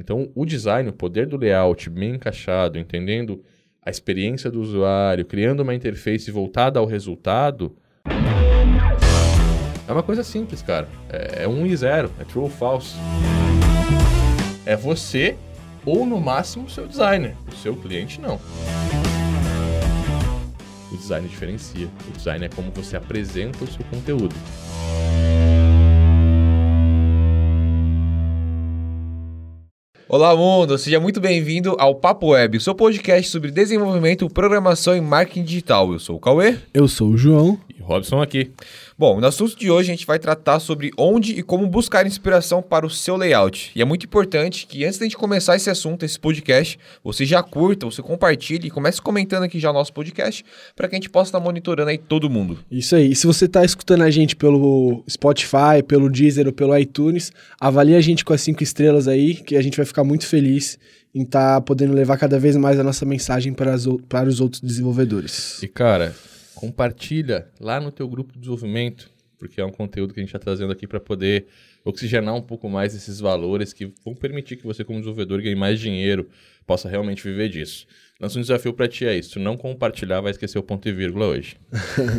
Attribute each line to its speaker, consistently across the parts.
Speaker 1: Então, o design, o poder do layout bem encaixado, entendendo a experiência do usuário, criando uma interface voltada ao resultado, é uma coisa simples, cara. É, é um e zero, é true ou false. É você ou no máximo o seu designer, o seu cliente não. O design diferencia. O design é como você apresenta o seu conteúdo.
Speaker 2: Olá, mundo! Seja muito bem-vindo ao Papo Web, seu podcast sobre desenvolvimento, programação e marketing digital. Eu sou o Cauê.
Speaker 3: Eu sou o João.
Speaker 1: Robson aqui.
Speaker 2: Bom, no assunto de hoje a gente vai tratar sobre onde e como buscar inspiração para o seu layout. E é muito importante que antes da gente começar esse assunto, esse podcast, você já curta, você compartilhe e comece comentando aqui já o nosso podcast para que a gente possa estar monitorando aí todo mundo.
Speaker 3: Isso aí. E se você está escutando a gente pelo Spotify, pelo Deezer ou pelo iTunes, avalie a gente com as cinco estrelas aí, que a gente vai ficar muito feliz em estar tá podendo levar cada vez mais a nossa mensagem para, as, para os outros desenvolvedores.
Speaker 1: E cara, compartilha lá no teu grupo de desenvolvimento, porque é um conteúdo que a gente está trazendo aqui para poder oxigenar um pouco mais esses valores que vão permitir que você, como desenvolvedor, ganhe mais dinheiro, possa realmente viver disso. Nosso desafio para ti é isso: não compartilhar, vai esquecer o ponto e vírgula hoje.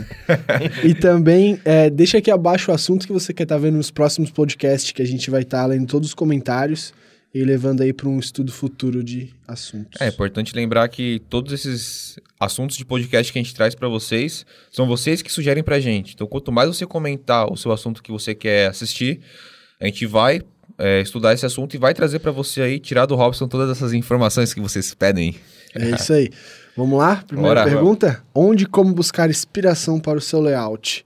Speaker 3: e também, é, deixa aqui abaixo o assunto que você quer estar tá vendo nos próximos podcasts, que a gente vai estar tá lendo todos os comentários e levando aí para um estudo futuro de assuntos.
Speaker 2: É importante lembrar que todos esses assuntos de podcast que a gente traz para vocês são vocês que sugerem para a gente. Então, quanto mais você comentar o seu assunto que você quer assistir, a gente vai é, estudar esse assunto e vai trazer para você aí, tirar do Robson todas essas informações que vocês pedem.
Speaker 3: É isso aí. Vamos lá? Primeira Bora, pergunta. Onde e como buscar inspiração para o seu layout?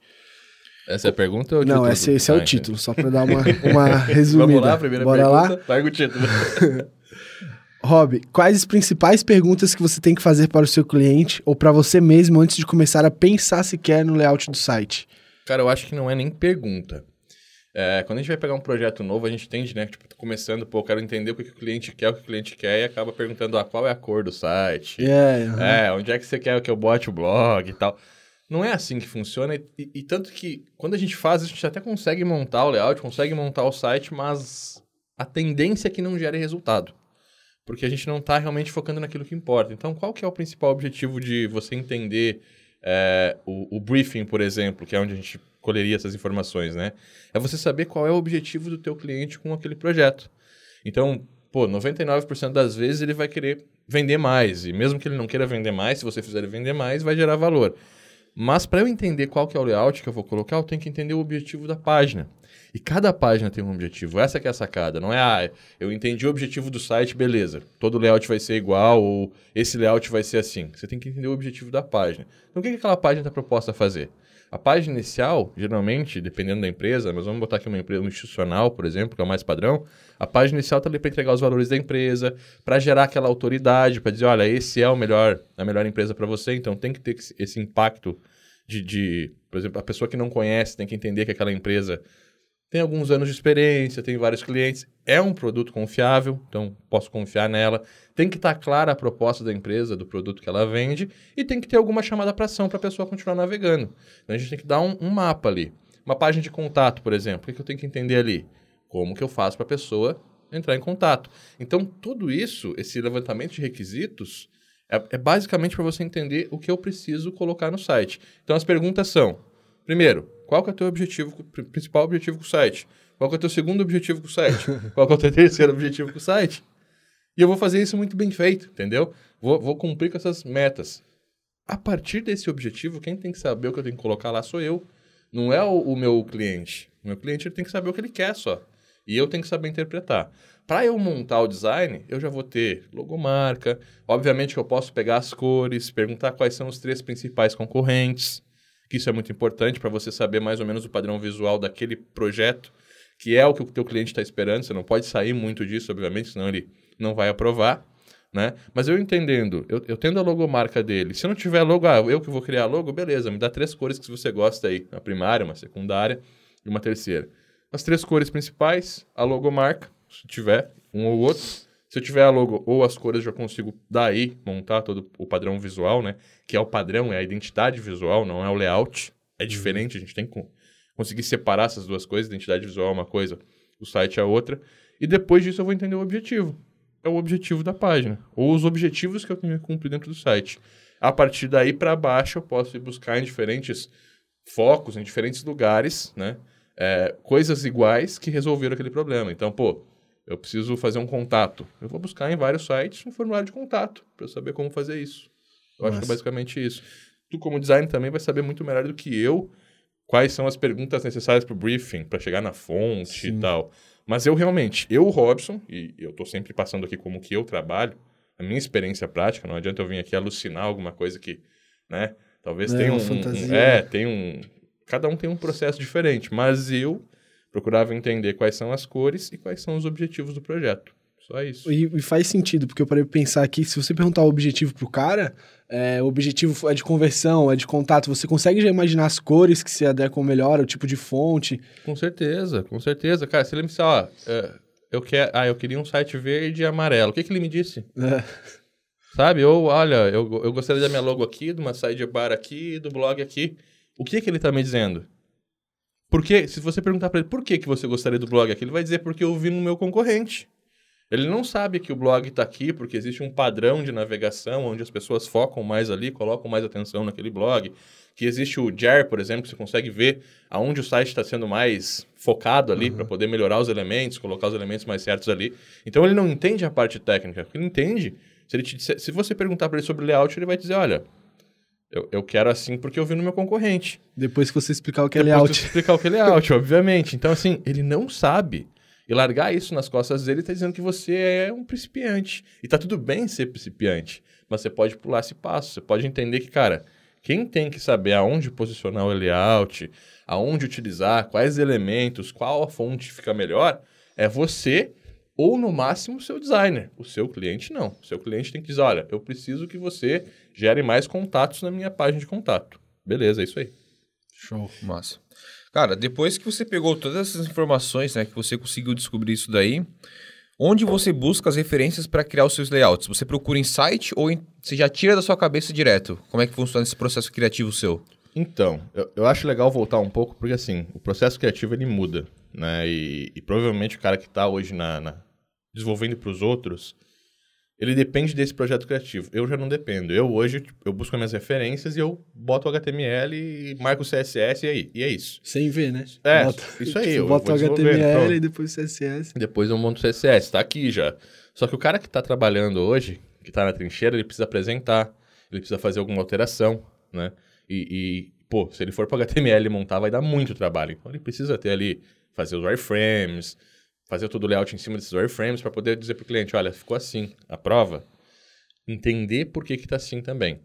Speaker 1: Essa é a pergunta ou
Speaker 3: o Não, esse, esse é o título, só para dar uma, uma resumida. Vamos
Speaker 1: lá, primeira
Speaker 3: Bora
Speaker 1: pergunta.
Speaker 3: Lá?
Speaker 1: Larga o título.
Speaker 3: Rob, quais as principais perguntas que você tem que fazer para o seu cliente ou para você mesmo antes de começar a pensar sequer no layout do site?
Speaker 1: Cara, eu acho que não é nem pergunta. É, quando a gente vai pegar um projeto novo, a gente tende, né? Tipo, começando, pô, eu quero entender o que, que o cliente quer, o que o cliente quer, e acaba perguntando, ah, qual é a cor do site?
Speaker 3: Yeah,
Speaker 1: é, onde é que você quer que eu bote o blog e tal. Não é assim que funciona, e, e, tanto que quando a gente faz, a gente até consegue montar o layout, consegue montar o site, mas a tendência é que não gere resultado. Porque a gente não está realmente focando naquilo que importa. Então, qual que é o principal objetivo de você entender é, o, o, briefing, por exemplo, que é onde a gente colheria essas informações, né? É você saber qual é o objetivo do teu cliente com aquele projeto. Então, pô, 99% das vezes ele vai querer vender mais. E mesmo que ele não queira vender mais, se você fizer ele vender mais, vai gerar valor. Mas para eu entender qual que é o layout que eu vou colocar, eu tenho que entender o objetivo da página. E cada página tem um objetivo. Essa que é a sacada. Não é, ah, eu entendi o objetivo do site, beleza. Todo layout vai ser igual ou esse layout vai ser assim. Você tem que entender o objetivo da página. Então, o que, que aquela página está proposta a fazer? A página inicial, geralmente, dependendo da empresa, mas vamos botar aqui uma empresa institucional, por exemplo, que é o mais padrão, a página inicial está ali para entregar os valores da empresa, para gerar aquela autoridade, para dizer, olha, esse é o melhor, a melhor empresa para você, então tem que ter esse impacto de, de, por exemplo, a pessoa que não conhece tem que entender que aquela empresa tem alguns anos de experiência, tem vários clientes, é um produto confiável, então posso confiar nela. Tem que estar tá clara a proposta da empresa, do produto que ela vende, e tem que ter alguma chamada para ação para a pessoa continuar navegando. Então a gente tem que dar um, um mapa ali. Uma página de contato, por exemplo, o que, que eu tenho que entender ali? Como que eu faço para a pessoa entrar em contato? Então, tudo isso, esse levantamento de requisitos, é, é basicamente para você entender o que eu preciso colocar no site. Então, as perguntas são: primeiro, qual que é o teu objetivo, principal objetivo com o site? Qual que é o teu segundo objetivo com o site? Qual que é o teu terceiro objetivo com o site? E eu vou fazer isso muito bem feito, entendeu? Vou, vou cumprir com essas metas. A partir desse objetivo, quem tem que saber o que eu tenho que colocar lá sou eu. Não é o, o meu cliente. O meu cliente ele tem que saber o que ele quer só. E eu tenho que saber interpretar. Para eu montar o design, eu já vou ter logomarca. Obviamente que eu posso pegar as cores, perguntar quais são os três principais concorrentes que isso é muito importante para você saber mais ou menos o padrão visual daquele projeto, que é o que o teu cliente está esperando. Você não pode sair muito disso, obviamente, senão ele não vai aprovar. Né? Mas eu entendendo, eu, eu tendo a logomarca dele, se não tiver logo, ah, eu que vou criar logo, beleza, me dá três cores que você gosta aí, uma primária, uma secundária e uma terceira. As três cores principais, a logomarca, se tiver, um ou outro, se eu tiver a logo ou as cores, eu já consigo daí montar todo o padrão visual, né? Que é o padrão, é a identidade visual, não é o layout. É uhum. diferente, a gente tem que conseguir separar essas duas coisas. Identidade visual é uma coisa, o site é outra. E depois disso eu vou entender o objetivo. É o objetivo da página. Ou os objetivos que eu tenho que cumprir dentro do site. A partir daí para baixo eu posso ir buscar em diferentes focos, em diferentes lugares, né? É, coisas iguais que resolveram aquele problema. Então, pô, eu preciso fazer um contato. Eu vou buscar em vários sites um formulário de contato para eu saber como fazer isso. Eu acho que é basicamente isso. Tu, como designer, também vai saber muito melhor do que eu quais são as perguntas necessárias para o briefing, para chegar na fonte Sim. e tal. Mas eu realmente, eu, Robson, e eu estou sempre passando aqui como que eu trabalho, a minha experiência prática, não adianta eu vir aqui alucinar alguma coisa que, né? Talvez é, tenha um, fantasia, um, É, tem um. Cada um tem um processo diferente, mas eu procurava entender quais são as cores e quais são os objetivos do projeto. Só isso.
Speaker 3: E, e faz sentido, porque eu parei pensar aqui, se você perguntar o objetivo pro cara, é, o objetivo é de conversão, é de contato, você consegue já imaginar as cores que se adequam melhor, o tipo de fonte?
Speaker 1: Com certeza, com certeza. Cara, você lembra assim, ó, é, eu, quer, ah, eu queria um site verde e amarelo. O que, que ele me disse? É. Sabe? Ou, olha, eu, eu gostaria da minha logo aqui, de uma sidebar aqui, do blog aqui. O que que ele tá me dizendo? Porque, se você perguntar para ele por que, que você gostaria do blog aqui, ele vai dizer porque eu vi no meu concorrente. Ele não sabe que o blog está aqui porque existe um padrão de navegação onde as pessoas focam mais ali, colocam mais atenção naquele blog. Que existe o JAR, por exemplo, que você consegue ver aonde o site está sendo mais focado ali uhum. para poder melhorar os elementos, colocar os elementos mais certos ali. Então ele não entende a parte técnica. Ele entende. Se, ele te, se você perguntar para ele sobre layout, ele vai dizer: olha, eu, eu, quero assim porque eu vi no meu concorrente.
Speaker 3: Depois que você explicar o que é layout.
Speaker 1: Depois que explicar o que é layout, obviamente. Então, assim, ele não sabe e largar isso nas costas dele está dizendo que você é um principiante. E tá tudo bem ser principiante, mas você pode pular esse passo. Você pode entender que, cara, quem tem que saber aonde posicionar o layout, aonde utilizar, quais elementos, qual a fonte fica melhor, é você ou, no máximo, o seu designer. O seu cliente não. O seu cliente tem que dizer, olha, eu preciso que você gere mais contatos na minha página de contato. Beleza, é isso aí.
Speaker 2: Show. Massa. Cara, depois que você pegou todas essas informações, né, que você conseguiu descobrir isso daí, onde você busca as referências para criar os seus layouts? Você procura em site ou em... você já tira da sua cabeça direto? Como é que funciona esse processo criativo seu?
Speaker 1: Então, eu, eu acho legal voltar um pouco, porque assim, o processo criativo ele muda, né? E, e provavelmente o cara que está hoje na, na desenvolvendo para os outros, ele depende desse projeto criativo. Eu já não dependo. Eu hoje tipo, eu busco as minhas referências e eu boto o HTML e marco o CSS e aí, e é isso.
Speaker 3: Sem ver, né?
Speaker 1: É, bota, isso aí. Eu
Speaker 3: bota o HTML e depois o CSS.
Speaker 1: Depois eu monto o CSS, tá aqui já. Só que o cara que está trabalhando hoje, que está na trincheira, ele precisa apresentar, ele precisa fazer alguma alteração, né? E, e pô, se ele for para HTML montar, vai dar muito trabalho. Então ele precisa ter ali, fazer os wireframes, fazer todo o layout em cima desses wireframes para poder dizer para o cliente, olha, ficou assim, a prova. Entender por que está assim também.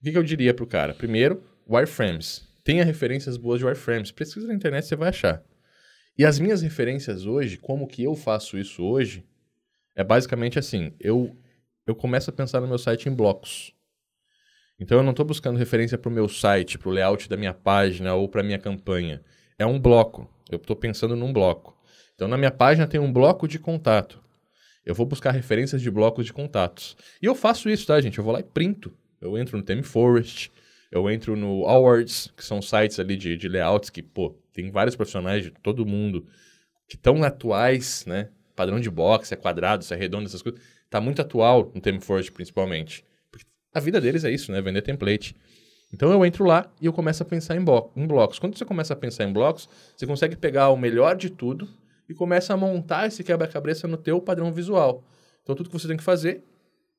Speaker 1: O que, que eu diria para o cara? Primeiro, wireframes. Tenha referências boas de wireframes. Pesquisa na internet, você vai achar. E as minhas referências hoje, como que eu faço isso hoje, é basicamente assim, eu, eu começo a pensar no meu site em blocos. Então eu não estou buscando referência para o meu site, para o layout da minha página ou para a minha campanha. É um bloco. Eu estou pensando num bloco. Então, na minha página tem um bloco de contato. Eu vou buscar referências de blocos de contatos. E eu faço isso, tá, gente? Eu vou lá e printo. Eu entro no Theme Forest, eu entro no Awards, que são sites ali de, de layouts que, pô, tem vários profissionais de todo mundo que estão atuais, né? Padrão de box, é quadrado, se é redondo, essas coisas. Tá muito atual no Theme Forest, principalmente. Porque a vida deles é isso, né? Vender template. Então eu entro lá e eu começo a pensar em, em blocos. Quando você começa a pensar em blocos, você consegue pegar o melhor de tudo e começa a montar esse quebra-cabeça no teu padrão visual. Então tudo que você tem que fazer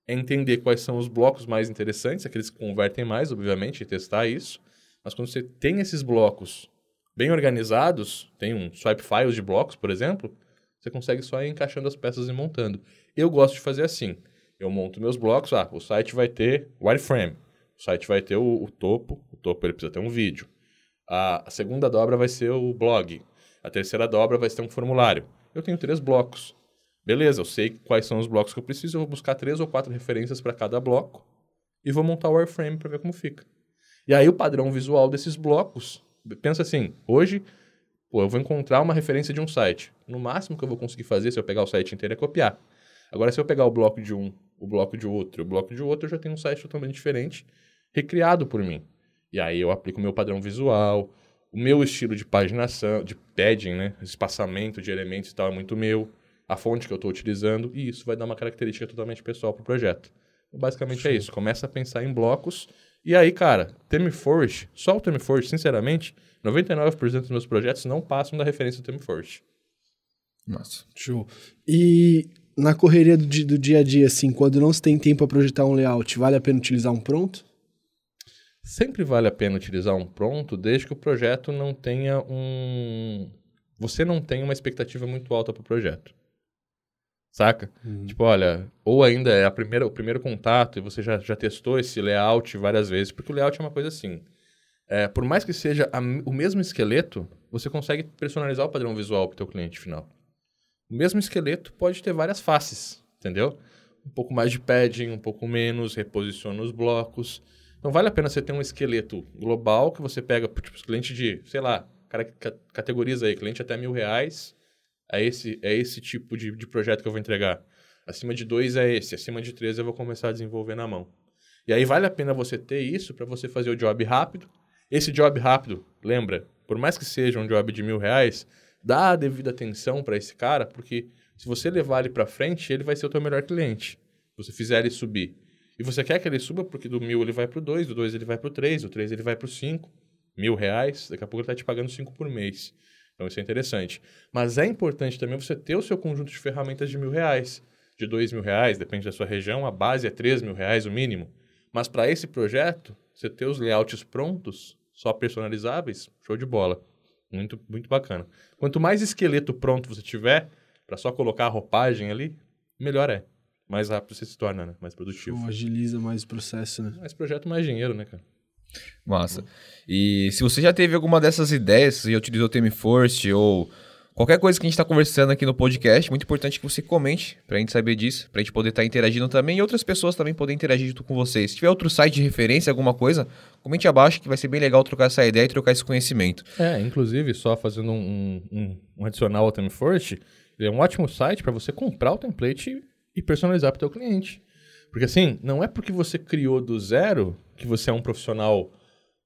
Speaker 1: é entender quais são os blocos mais interessantes, aqueles que convertem mais, obviamente, e testar isso. Mas quando você tem esses blocos bem organizados, tem um swipe files de blocos, por exemplo, você consegue só ir encaixando as peças e montando. Eu gosto de fazer assim. Eu monto meus blocos, ah, o site vai ter wireframe, o site vai ter o, o topo, o topo ele precisa ter um vídeo. A, a segunda dobra vai ser o blog, a terceira dobra vai ser um formulário. Eu tenho três blocos. Beleza, eu sei quais são os blocos que eu preciso, eu vou buscar três ou quatro referências para cada bloco e vou montar o wireframe para ver como fica. E aí o padrão visual desses blocos, pensa assim, hoje, pô, eu vou encontrar uma referência de um site. No máximo que eu vou conseguir fazer se eu pegar o site inteiro é copiar. Agora se eu pegar o bloco de um, o bloco de outro, o bloco de outro, eu já tenho um site totalmente diferente, recriado por mim. E aí eu aplico o meu padrão visual, o meu estilo de paginação, de padding, né? Espaçamento de elementos e tal é muito meu. a fonte que eu estou utilizando, e isso vai dar uma característica totalmente pessoal para o projeto. Então, basicamente é isso. Começa a pensar em blocos. E aí, cara, Theme Forest, só o Theme Forest, sinceramente, 99% dos meus projetos não passam da referência do Theme Forest.
Speaker 2: Massa.
Speaker 3: Show. E na correria do, do dia a dia, assim, quando não se tem tempo para projetar um layout, vale a pena utilizar um pronto?
Speaker 1: Sempre vale a pena utilizar um pronto, desde que o projeto não tenha um. Você não tenha uma expectativa muito alta para o projeto. Saca? Tipo, olha, ou ainda é a primeira, o primeiro contato e você já, já testou esse layout várias vezes, porque o layout é uma coisa assim. É, por mais que seja a o mesmo esqueleto, você consegue personalizar o padrão visual para o teu cliente final. O mesmo esqueleto pode ter várias faces, entendeu? Um pouco mais de padding, um pouco menos, reposiciona os blocos. Então vale a pena você ter um esqueleto global que você pega, tipo, os clientes de, sei lá, cara, ca- categoriza aí, cliente até mil reais, é esse, é esse tipo de, de projeto que eu vou entregar. Acima de dois é esse, acima de três eu vou começar a desenvolver na mão. E aí vale a pena você ter isso para você fazer o job rápido. Esse job rápido, lembra, por mais que seja um job de mil reais, dá a devida atenção para esse cara, porque se você levar ele para frente, ele vai ser o teu melhor cliente. Se você fizer ele subir. E você quer que ele suba porque do mil ele vai pro dois, do dois ele vai pro três, do três ele vai pro cinco. Mil reais, daqui a pouco ele tá te pagando cinco por mês. Então isso é interessante. Mas é importante também você ter o seu conjunto de ferramentas de mil reais. De dois mil reais, depende da sua região, a base é três mil reais o mínimo. Mas para esse projeto, você ter os layouts prontos, só personalizáveis, show de bola. Muito, muito bacana. Quanto mais esqueleto pronto você tiver, para só colocar a roupagem ali, melhor é. Mais rápido você se torna, né? Mais produtivo.
Speaker 3: Show, agiliza mais o processo, né?
Speaker 1: Mais projeto, mais dinheiro, né, cara?
Speaker 2: Massa. E se você já teve alguma dessas ideias, se já utilizou o Theme First ou qualquer coisa que a gente está conversando aqui no podcast, muito importante que você comente pra gente saber disso, pra gente poder estar interagindo também e outras pessoas também poderem interagir junto com vocês. Se tiver outro site de referência, alguma coisa, comente abaixo que vai ser bem legal trocar essa ideia e trocar esse conhecimento.
Speaker 1: É, inclusive, só fazendo um, um, um adicional ao ThemeFirst, ele é um ótimo site para você comprar o template e, personalizar para o teu cliente. Porque assim, não é porque você criou do zero que você é um profissional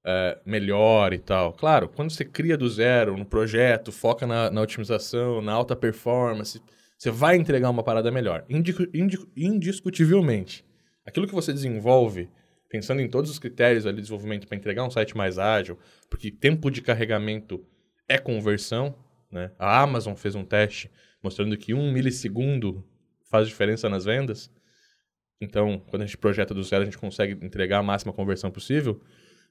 Speaker 1: é, melhor e tal. Claro, quando você cria do zero no projeto, foca na, na otimização, na alta performance, você vai entregar uma parada melhor. Indi- indi- indiscutivelmente. Aquilo que você desenvolve, pensando em todos os critérios ali de desenvolvimento para entregar um site mais ágil, porque tempo de carregamento é conversão, né? A Amazon fez um teste mostrando que um milissegundo faz diferença nas vendas. Então, quando a gente projeta do zero, a gente consegue entregar a máxima conversão possível.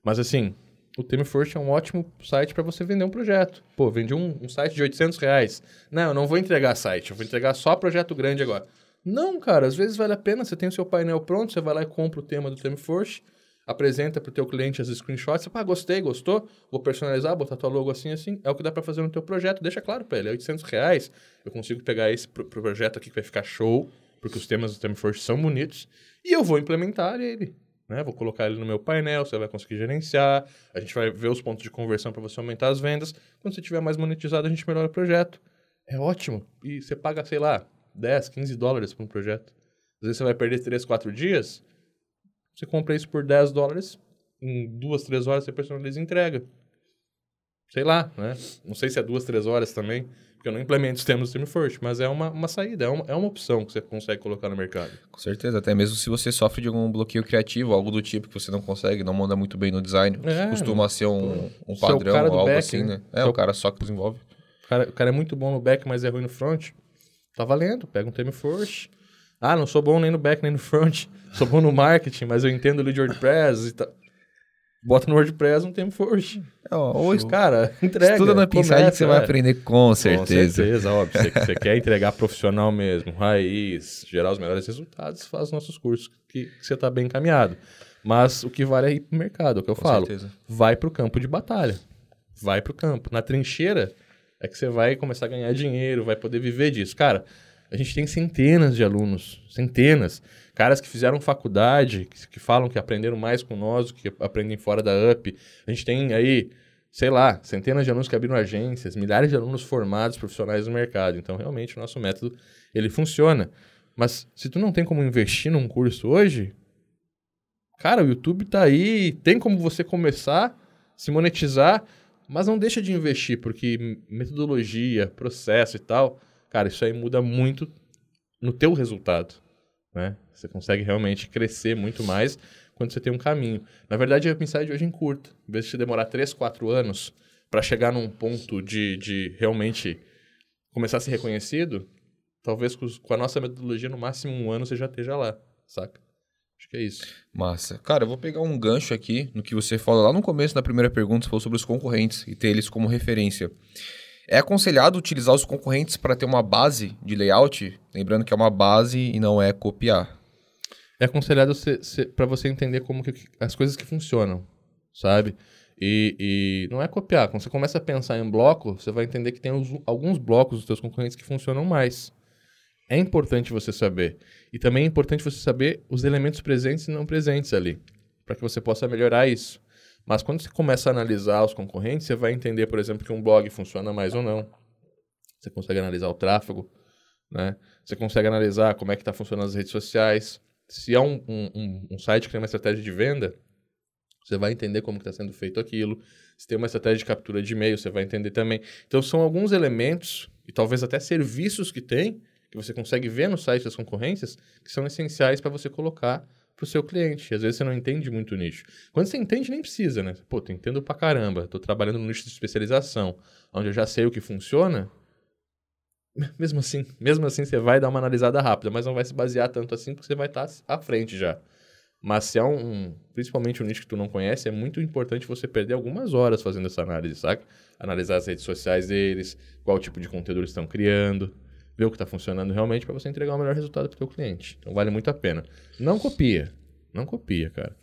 Speaker 1: Mas assim, o ThemeFirst é um ótimo site para você vender um projeto. Pô, vendi um, um site de 800 reais. Não, eu não vou entregar site, eu vou entregar só projeto grande agora. Não, cara, às vezes vale a pena, você tem o seu painel pronto, você vai lá e compra o tema do ThemeFirst, apresenta para o teu cliente as screenshots, ah, gostei, gostou, vou personalizar, botar tua logo assim, assim, é o que dá para fazer no teu projeto, deixa claro para ele, é 800 reais, eu consigo pegar esse pro, pro projeto aqui que vai ficar show, porque os temas do ThemeFirst são bonitos, e eu vou implementar ele, né? Vou colocar ele no meu painel, você vai conseguir gerenciar, a gente vai ver os pontos de conversão para você aumentar as vendas, quando você tiver mais monetizado, a gente melhora o projeto. É ótimo, e você paga, sei lá, 10, 15 dólares por um projeto. Às vezes você vai perder 3, 4 dias, você compra isso por 10 dólares, em duas, três horas você personaliza e entrega. Sei lá, né? Não sei se é duas, três horas também, porque eu não implemento os termos do Stream First, mas é uma, uma saída, é uma, é uma opção que você consegue colocar no mercado.
Speaker 2: Com certeza, até mesmo se você sofre de algum bloqueio criativo, algo do tipo que você não consegue, não manda muito bem no design,
Speaker 1: É,
Speaker 2: costuma ser um, um
Speaker 1: é
Speaker 2: padrão ou
Speaker 1: do
Speaker 2: algo
Speaker 1: back,
Speaker 2: assim,
Speaker 1: né?
Speaker 2: né? É,
Speaker 1: é
Speaker 2: o
Speaker 1: o-
Speaker 2: cara só que desenvolve.
Speaker 1: O cara, o cara é muito bom no back, mas é ruim no front. Tá valendo, pega um termo first. Ah, não sou bom nem no back nem no front. Sou bom no marketing, mas eu entendo o lead WordPress e tal. Bota no WordPress um termo first.
Speaker 2: É, ou
Speaker 1: Cara, entrega.
Speaker 2: estuda na Pinside que você vai
Speaker 1: é.
Speaker 2: aprender com certeza.
Speaker 1: Com certeza, óbvio. Você, você quer entregar profissional mesmo, raiz, gerar os melhores resultados, faz nossos cursos que, que você tá bem encaminhado. Mas o que vale é ir pro mercado, é o que eu
Speaker 2: Com
Speaker 1: falo.
Speaker 2: certeza.
Speaker 1: Vai pro campo de batalha. Vai pro campo. Na trincheira é que você vai começar a ganhar dinheiro, vai poder viver disso. Cara, a gente tem centenas de alunos, centenas. Caras que fizeram faculdade, que, que falam que aprenderam mais com nós do que aprendem fora da UP. A gente tem aí, sei lá, centenas de alunos que abriram agências, milhares de alunos formados, profissionais no mercado. Então, realmente, o nosso método, ele funciona. Mas se tu não tem como investir num curso hoje, cara, o YouTube tá aí, tem como você começar, se monetizar, mas não deixa de investir, porque metodologia, processo e tal, Cara, isso aí muda muito no teu resultado, né? Você consegue realmente crescer muito mais quando você tem um caminho. Na verdade, a mensagem de hoje é curta. Em vez de demorar 3, 4 anos para chegar num ponto de, de realmente começar a ser reconhecido, talvez com, a nossa metodologia, no máximo um ano você já esteja lá, saca? Acho que é isso.
Speaker 2: Massa. Cara, eu vou pegar um gancho aqui no que você fala lá no começo da primeira pergunta, você falou sobre os concorrentes e ter eles como referência. É aconselhado utilizar os concorrentes para ter uma base de layout? Lembrando que é uma base e não é copiar.
Speaker 1: É aconselhado para você entender como que, as coisas que funcionam, sabe? E, e, não é copiar. Quando você começa a pensar em bloco, você vai entender que tem os, alguns blocos dos seus concorrentes que funcionam mais. É importante você saber. E também é importante você saber os elementos presentes e não presentes ali, para que você possa melhorar isso. Mas quando você começa a analisar os concorrentes, você vai entender, por exemplo, que um blog funciona mais ou não. Você consegue analisar o tráfego, né? Você consegue analisar como é que está funcionando as redes sociais. Se é um, um, um, site que tem uma estratégia de venda, você vai entender como está sendo feito aquilo. Se tem uma estratégia de captura de e-mail, você vai entender também. Então, são alguns elementos, e talvez até serviços que tem, que você consegue ver no site das concorrências, que são essenciais para você colocar para o seu cliente. Às vezes você não entende muito o nicho. Quando você entende, nem precisa, né? Pô, tô entendo pra caramba. Tô trabalhando no nicho de especialização, onde eu já sei o que funciona. Mesmo assim, mesmo assim você vai dar uma analisada rápida, mas não vai se basear tanto assim porque você vai estar tá à frente já. Mas se é um, principalmente um nicho que tu não conhece, é muito importante você perder algumas horas fazendo essa análise, sabe? Analisar as redes sociais deles, qual tipo de conteúdo eles estão criando, ver o que está funcionando realmente para você entregar o melhor resultado para o teu cliente. Então vale muito a pena. Não copia. Não copia, cara.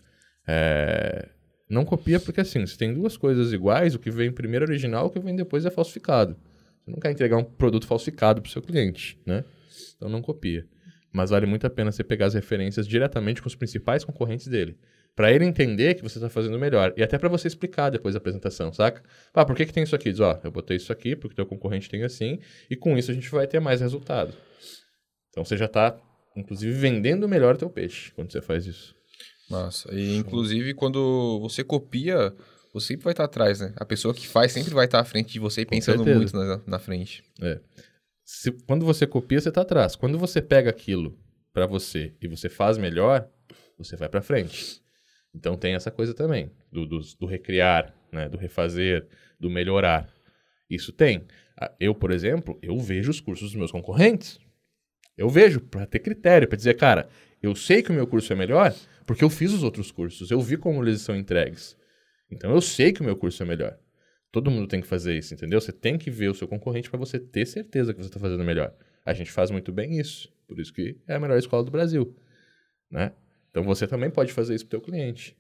Speaker 1: É... Não copia porque assim, se tem duas coisas iguais, o que vem primeiro é original, o que vem depois é falsificado. Você não quer entregar um produto falsificado para o seu cliente, né? Então não copia. Mas vale muito a pena você pegar as referências diretamente com os principais concorrentes dele para ele entender que você está fazendo melhor. E até para você explicar depois da apresentação, saca? Ah, por que, que tem isso aqui? Diz, ó, eu botei isso aqui porque teu concorrente tem assim, e com isso a gente vai ter mais resultado. Então você já está, inclusive, vendendo melhor o teu peixe quando você faz isso.
Speaker 2: Nossa, e inclusive quando você copia, você sempre vai estar atrás, né? A pessoa que faz sempre vai estar à frente de você e pensando muito na, na, frente.
Speaker 1: É. Se, quando você copia, você está atrás. Quando você pega aquilo para você e você faz melhor, você vai para frente. Então tem essa coisa também, do, do, do recriar, né? do refazer, do melhorar. Isso tem. Eu, por exemplo, eu vejo os cursos dos meus concorrentes. Eu vejo para ter critério, para dizer, cara, eu sei que o meu curso é melhor porque eu fiz os outros cursos, eu vi como eles são entregues. Então eu sei que o meu curso é melhor. Todo mundo tem que fazer isso, entendeu? Você tem que ver o seu concorrente para você ter certeza que você está fazendo melhor. A gente faz muito bem isso, por isso que é a melhor escola do Brasil, né? Então você também pode fazer isso para o teu cliente.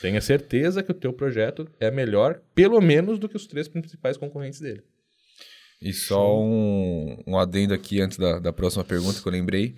Speaker 1: Tenha certeza que o teu projeto é melhor, pelo menos, do que os três principais concorrentes dele.
Speaker 2: E só um, um adendo aqui antes da, da próxima pergunta que eu lembrei.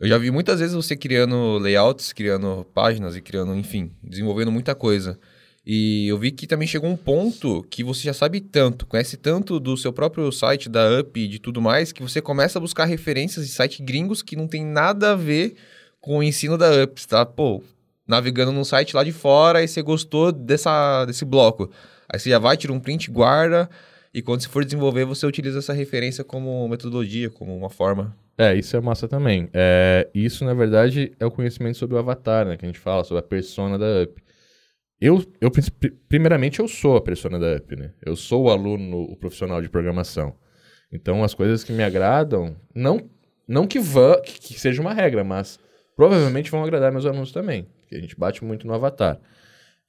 Speaker 2: Eu já vi muitas vezes você criando layouts, criando páginas e criando, enfim, desenvolvendo muita coisa. E eu vi que também chegou um ponto que você já sabe tanto, conhece tanto do seu próprio site, da UP e de tudo mais, que você começa a buscar referências de sites gringos que não tem nada a ver com o ensino da UPS, tá? Pô, navegando num site lá de fora e você gostou dessa, desse bloco. Aí você já vai, tira um print, guarda, e quando você for desenvolver, você utiliza essa referência como metodologia, como uma forma.
Speaker 1: É, isso é massa também. É, isso, na verdade, é o conhecimento sobre o avatar, né? Que a gente fala, sobre a persona da UP. Eu, eu, primeiramente, eu sou a persona da UP, né? Eu sou o aluno, o profissional de programação. Então, as coisas que me agradam, não, não que, vá, que, que seja uma regra, mas provavelmente vão agradar meus alunos também, porque a gente bate muito no avatar.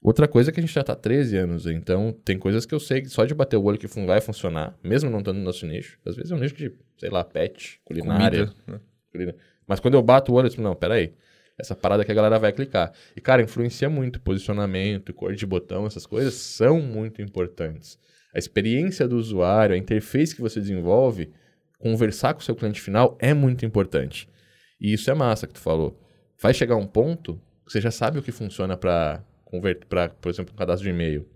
Speaker 1: Outra coisa é que a gente já está há 13 anos, então tem coisas que eu sei que só de bater o olho que vai funcionar, mesmo não estando no nosso nicho. Às vezes é um nicho de, sei lá, pet, culinária. Né? Mas quando eu bato o olho, eu digo, não, peraí, essa parada que a galera vai clicar. E, cara, influencia muito. Posicionamento, cor de botão, essas coisas são muito importantes. A experiência do usuário, a interface que você desenvolve, conversar com o seu cliente final é muito importante. E isso é massa que tu falou. Vai chegar um ponto que você já sabe o que funciona para converter, para, por exemplo, um cadastro de e-mail.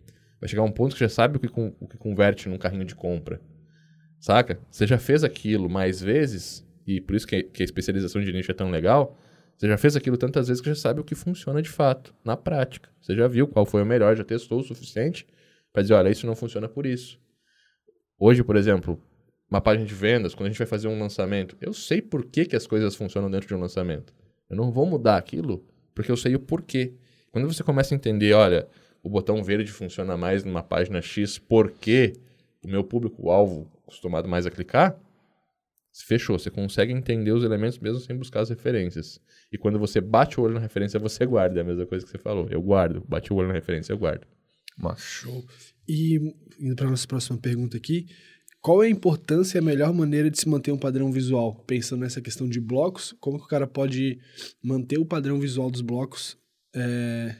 Speaker 1: Vai chegar um ponto que você já sabe o que, o que converte num carrinho de compra. Saca? Você já fez aquilo mais vezes, e por isso que, que a especialização de nicho é tão legal. Você já fez aquilo tantas vezes que já sabe o que funciona de fato, na prática. Você já viu qual foi o melhor, já testou o suficiente para dizer, olha, isso não funciona por isso. Hoje, por exemplo, uma página de vendas, quando a gente vai fazer um lançamento, eu sei por que, que as coisas funcionam dentro de um lançamento. Eu não vou mudar aquilo porque eu sei o porquê. Quando você começa a entender, olha, o botão verde funciona mais numa página X porque o meu público-alvo acostumado mais a clicar, fechou. Você consegue entender os elementos mesmo sem buscar as referências. E quando você bate o olho na referência, você guarda. É a mesma coisa que você falou. Eu guardo. Bate o olho na referência, eu guardo.
Speaker 3: Mas... Show. E indo para a nossa próxima pergunta aqui, qual é a importância e a melhor maneira de se manter um padrão visual? Pensando nessa questão de blocos, como que o cara pode manter o padrão visual dos blocos é,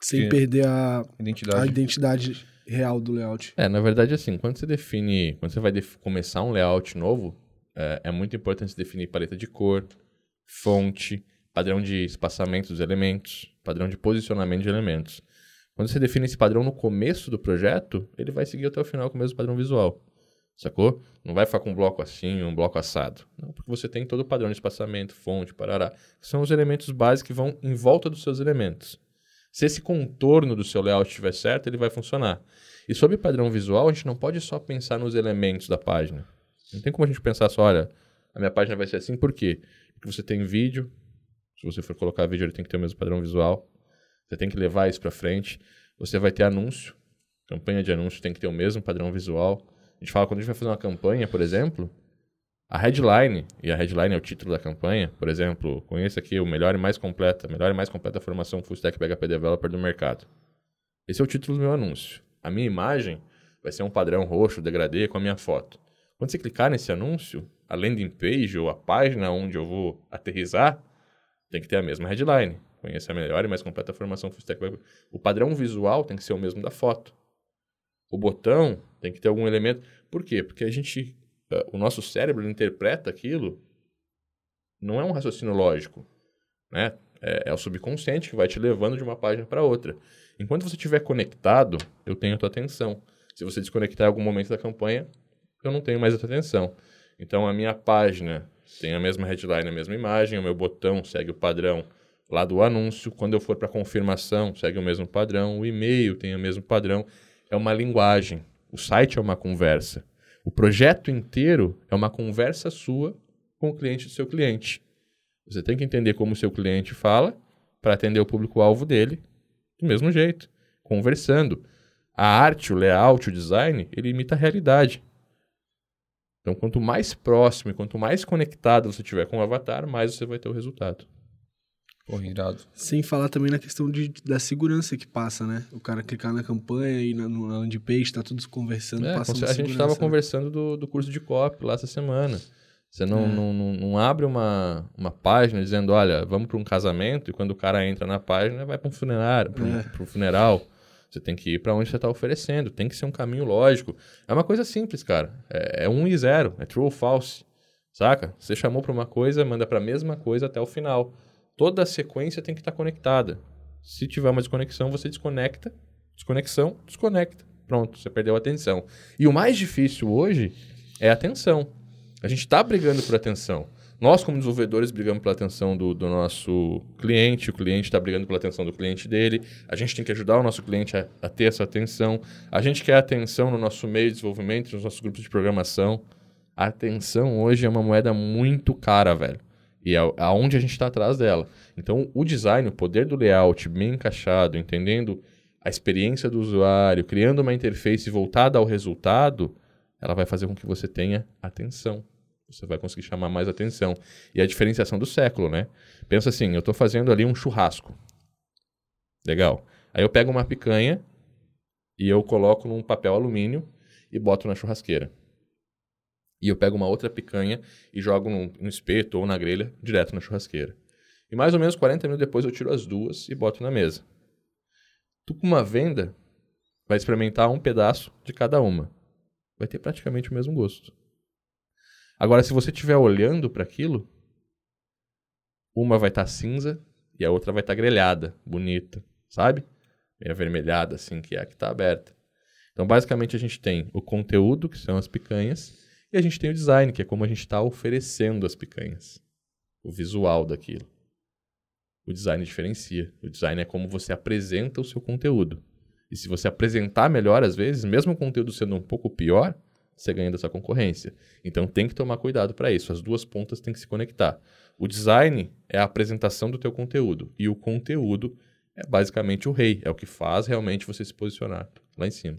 Speaker 3: sem perder a
Speaker 2: identidade.
Speaker 3: a identidade real do layout?
Speaker 1: É, na verdade, assim, quando você define, quando você vai começar um layout novo, é, é muito importante definir paleta de cor, fonte, padrão de espaçamento dos elementos, padrão de posicionamento de elementos. Quando você define esse padrão no começo do projeto, ele vai seguir até o final com o mesmo padrão visual. Sacou? Não vai ficar com um bloco assim, um bloco assado. Não, porque você tem todo o padrão de espaçamento, fonte, parará. São os elementos básicos que vão em volta dos seus elementos. Se esse contorno do seu layout estiver certo, ele vai funcionar. E sobre padrão visual, a gente não pode só pensar nos elementos da página. Não tem como a gente pensar só, olha, a minha página vai ser assim, por quê? Porque você tem vídeo, se você for colocar vídeo, ele tem que ter o mesmo padrão visual. Você tem que levar isso para frente. Você vai ter anúncio, campanha de anúncio tem que ter o mesmo padrão visual. A gente fala, quando a gente vai fazer uma campanha, por exemplo, a headline, e a headline é o título da campanha, por exemplo, conheça aqui o melhor e mais completa, melhor e mais completa formação Full Stack PHP Developer do mercado. Esse é o título do meu anúncio. A minha imagem vai ser um padrão roxo, degradê, com a minha foto. Quando você clicar nesse anúncio, a landing page ou a página onde eu vou aterrizar tem que ter a mesma headline. Conheça a melhor e mais completa formação full stack. O padrão visual tem que ser o mesmo da foto. O botão tem que ter algum elemento. Por quê? Porque a gente, uh, o nosso cérebro interpreta aquilo. Não é um raciocínio lógico, né? É, é o subconsciente que vai te levando de uma página para outra. Enquanto você estiver conectado, eu tenho a tua atenção. Se você desconectar em algum momento da campanha, eu não tenho mais a tua atenção. Então a minha página tem a mesma headline, a mesma imagem, o meu botão segue o padrão lá do anúncio. Quando eu for para confirmação, segue o mesmo padrão, o e-mail tem o mesmo padrão. É uma linguagem. O site é uma conversa. O projeto inteiro é uma conversa sua com o cliente do seu cliente. Você tem que entender como o seu cliente fala para atender o público-alvo dele do mesmo jeito, conversando. A arte, o layout, o design, ele imita a realidade. Então, quanto mais próximo e quanto mais conectado você tiver com o avatar, mais você vai ter o resultado.
Speaker 2: Porra, irado.
Speaker 3: Sem falar também na questão de, da segurança que passa, né? O cara clicar na campanha e na, na landing page, tá tudo conversando,
Speaker 1: é,
Speaker 3: passando
Speaker 1: A gente estava né? conversando do, do curso de copy lá essa semana. Você não, é. não, não, não, abre uma, uma página dizendo, olha, vamos para um casamento, e quando o cara entra na página, vai para um funerário, para um, é. funeral. Você tem que ir para onde você está oferecendo. Tem que ser um caminho lógico. É uma coisa simples, cara. É, é um e zero. É true ou false. Saca? Você chamou para uma coisa, manda para a mesma coisa até o final. Toda a sequência tem que estar tá conectada. Se tiver uma desconexão, você desconecta. Desconexão, desconecta. Pronto, você perdeu a atenção. E o mais difícil hoje é a atenção. A gente está brigando por atenção. Nós, como desenvolvedores, brigamos pela atenção do, do nosso cliente, o cliente está brigando pela atenção do cliente dele. A gente tem que ajudar o nosso cliente a, a, ter essa atenção. A gente quer atenção no nosso meio de desenvolvimento, nos nossos grupos de programação. A atenção hoje é uma moeda muito cara, velho. E aonde a gente está atrás dela. Então, o design, o poder do layout bem encaixado, entendendo a experiência do usuário, criando uma interface voltada ao resultado, ela vai fazer com que você tenha atenção você vai conseguir chamar mais atenção. E a diferenciação do século, né? Pensa assim, eu estou fazendo ali um churrasco. Legal. Aí eu pego uma picanha e eu coloco num papel alumínio e boto na churrasqueira. E eu pego uma outra picanha e jogo no, espeto ou na grelha direto na churrasqueira. E mais ou menos 40 minutos depois eu tiro as duas e boto na mesa. Tu com uma venda vai experimentar um pedaço de cada uma. Vai ter praticamente o mesmo gosto. Agora, se você estiver olhando para aquilo, uma vai estar tá cinza e a outra vai estar tá grelhada, bonita, sabe? Meio avermelhada, assim, que é a que está aberta. Então, basicamente, a gente tem o conteúdo, que são as picanhas, e a gente tem o design, que é como a gente está oferecendo as picanhas. O visual daquilo. O design diferencia. O design é como você apresenta o seu conteúdo. E se você apresentar melhor, às vezes, mesmo o conteúdo sendo um pouco pior, você ganha da sua concorrência. Então tem que tomar cuidado para isso. As duas pontas têm que se conectar. O design é a apresentação do teu conteúdo e o conteúdo é basicamente o rei, é o que faz realmente você se posicionar lá em cima.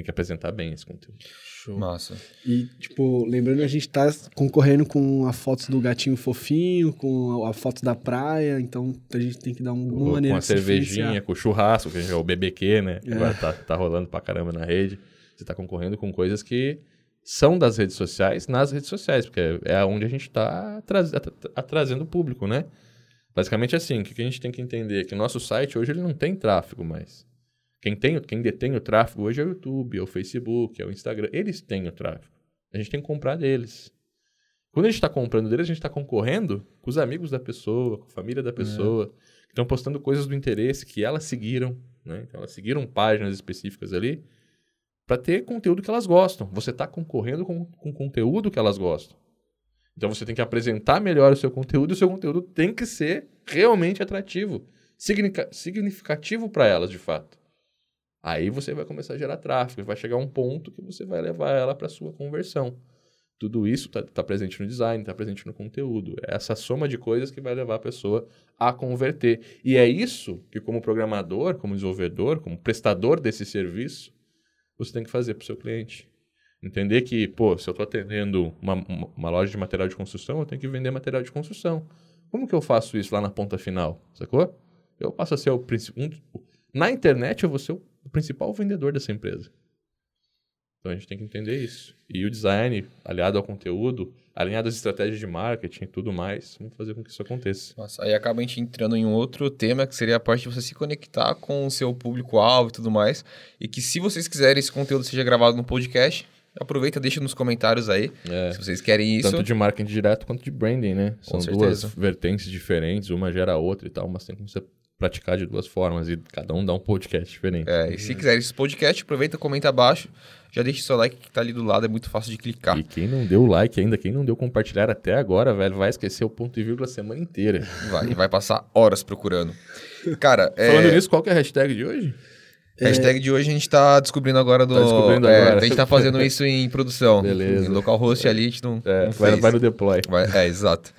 Speaker 1: Tem que apresentar bem esse conteúdo.
Speaker 3: Show.
Speaker 2: Massa.
Speaker 3: E, tipo, lembrando a gente tá concorrendo com a foto do gatinho fofinho, com a, a foto da praia, então a gente tem que dar um- uma
Speaker 1: com
Speaker 3: maneira
Speaker 1: a
Speaker 3: de se
Speaker 1: cervejinha, com o churrasco, que é o BBQ, né?
Speaker 3: É.
Speaker 1: Agora tá, tá rolando pra caramba na rede. Você tá concorrendo com coisas que são das redes sociais nas redes sociais, porque é onde a gente tá atra- trazendo o público, né? Basicamente assim, o que a gente tem que entender? Que o nosso site hoje ele não tem tráfego mais. Quem, tem, quem detém o tráfego hoje é o YouTube, é o Facebook, é o Instagram. Eles têm o tráfego. A gente tem que comprar deles. Quando a gente está comprando deles, a gente está concorrendo com os amigos da pessoa, com a família da pessoa, que estão postando coisas do interesse que elas seguiram, né? Então elas seguiram páginas específicas ali para ter conteúdo que elas gostam. Você está concorrendo com, com conteúdo que elas gostam. Então você tem que apresentar melhor o seu conteúdo e o seu conteúdo tem que ser realmente atrativo, significa- significativo para elas de fato. Aí você vai começar a gerar tráfego, vai chegar um ponto que você vai levar ela para sua conversão. Tudo isso está presente no design, está presente no conteúdo. É essa soma de coisas que vai levar a pessoa a converter. E é isso que, como programador, como desenvolvedor, como prestador desse serviço, você tem que fazer para o seu cliente. Entender que, pô, se eu estou atendendo uma, uma, loja de material de construção, eu tenho que vender material de construção. Como que eu faço isso lá na ponta final? Sacou? Eu passo a ser o principal. na internet, eu vou ser o principal vendedor dessa empresa. Então a gente tem que entender isso. E o design, aliado ao conteúdo, alinhado às estratégias de marketing e tudo mais, vamos fazer com que isso aconteça.
Speaker 2: Nossa, aí acaba a gente entrando em um outro tema, que seria a parte de você se conectar com o seu público-alvo e tudo mais. E que se vocês quiserem esse conteúdo seja gravado no podcast, aproveita, deixa nos comentários aí,
Speaker 1: É,
Speaker 2: se vocês querem isso.
Speaker 1: tanto de marketing direto quanto de branding, né? São duas vertentes diferentes, uma gera a outra e tal, mas tem como você praticar de duas formas e cada um dá um podcast diferente.
Speaker 2: É, e se quiser esse podcast, aproveita, comenta abaixo. Já deixa seu like que tá ali do lado, é muito fácil de clicar.
Speaker 1: E quem não deu like ainda, quem não deu compartilhar até agora, velho, vai esquecer o ponto e vírgula a semana inteira.
Speaker 2: Vai, e vai passar horas procurando. Cara, é,
Speaker 1: Falando nisso, qual que é a hashtag de hoje?
Speaker 2: hashtag de hoje a gente tá descobrindo agora do.
Speaker 1: Tá descobrindo
Speaker 2: é,
Speaker 1: agora.
Speaker 2: A gente tá fazendo isso em produção.
Speaker 1: Beleza.
Speaker 2: Em localhost ali, a gente não,
Speaker 1: É,
Speaker 2: não
Speaker 1: vai, vai no deploy.
Speaker 2: Vai- é, exato.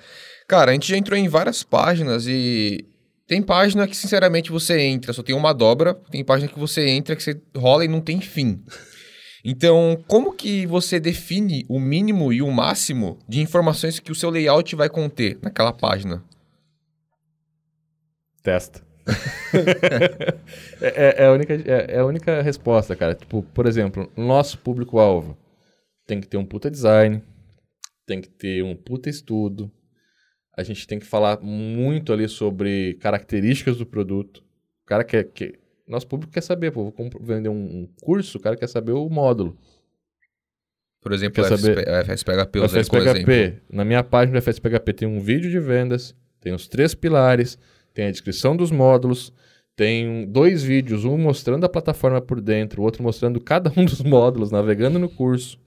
Speaker 2: Cara, a gente já entrou em várias páginas e tem página que, sinceramente, você entra, só tem uma dobra. Tem página que você entra, que você rola e não tem fim. Então, como que você define o mínimo e o máximo de informações que o seu layout vai conter naquela página?
Speaker 1: Testa. é, é- é a única, é, é a única resposta, cara. Tipo, por exemplo, nosso público-alvo tem que ter um puta design, tem que ter um puta estudo, a gente tem que falar muito ali sobre características do produto. O cara quer. quer nosso público quer saber, pô, vou vender um, curso, o cara quer saber o módulo.
Speaker 2: Por exemplo,
Speaker 1: Quer
Speaker 2: o
Speaker 1: saber-
Speaker 2: FSPHP,
Speaker 1: O
Speaker 2: como exemplo.
Speaker 1: FSPHP, na minha página do FSPHP tem um vídeo de vendas, tem os três pilares, tem a descrição dos módulos, tem dois vídeos, um mostrando a plataforma por dentro, o outro mostrando cada um dos módulos, navegando no curso.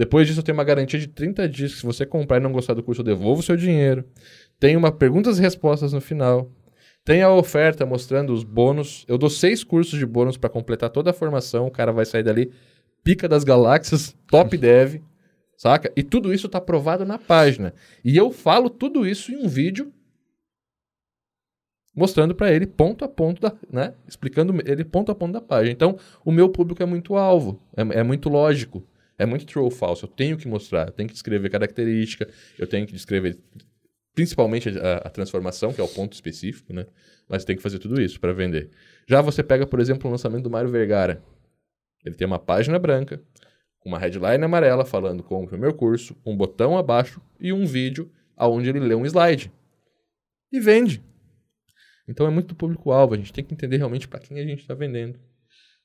Speaker 1: Depois disso, eu tenho uma garantia de 30 dias que se você comprar e não gostar do curso, eu devolvo o seu dinheiro. Tem uma perguntas e respostas no final. Tem a oferta mostrando os bônus. Eu dou seis cursos de bônus para completar toda a formação. O cara vai sair dali pica das galáxias, top dev, saca? E tudo isso tá aprovado na página. E eu falo tudo isso em um vídeo mostrando para ele ponto a ponto da, né? Explicando ele ponto a ponto da página. Então, o meu público é muito alvo, é, é muito lógico, é muito true ou falso. Eu tenho que mostrar, eu tenho que descrever característica, eu tenho que descrever principalmente a, a transformação, que é o ponto específico, né? Mas tem que fazer tudo isso para vender. Já você pega, por exemplo, o lançamento do Mário Vergara. Ele tem uma página branca, uma headline amarela falando compre o meu curso, um botão abaixo e um vídeo aonde ele lê um slide. E vende. Então é muito público-alvo, a gente tem que entender realmente para quem a gente está vendendo.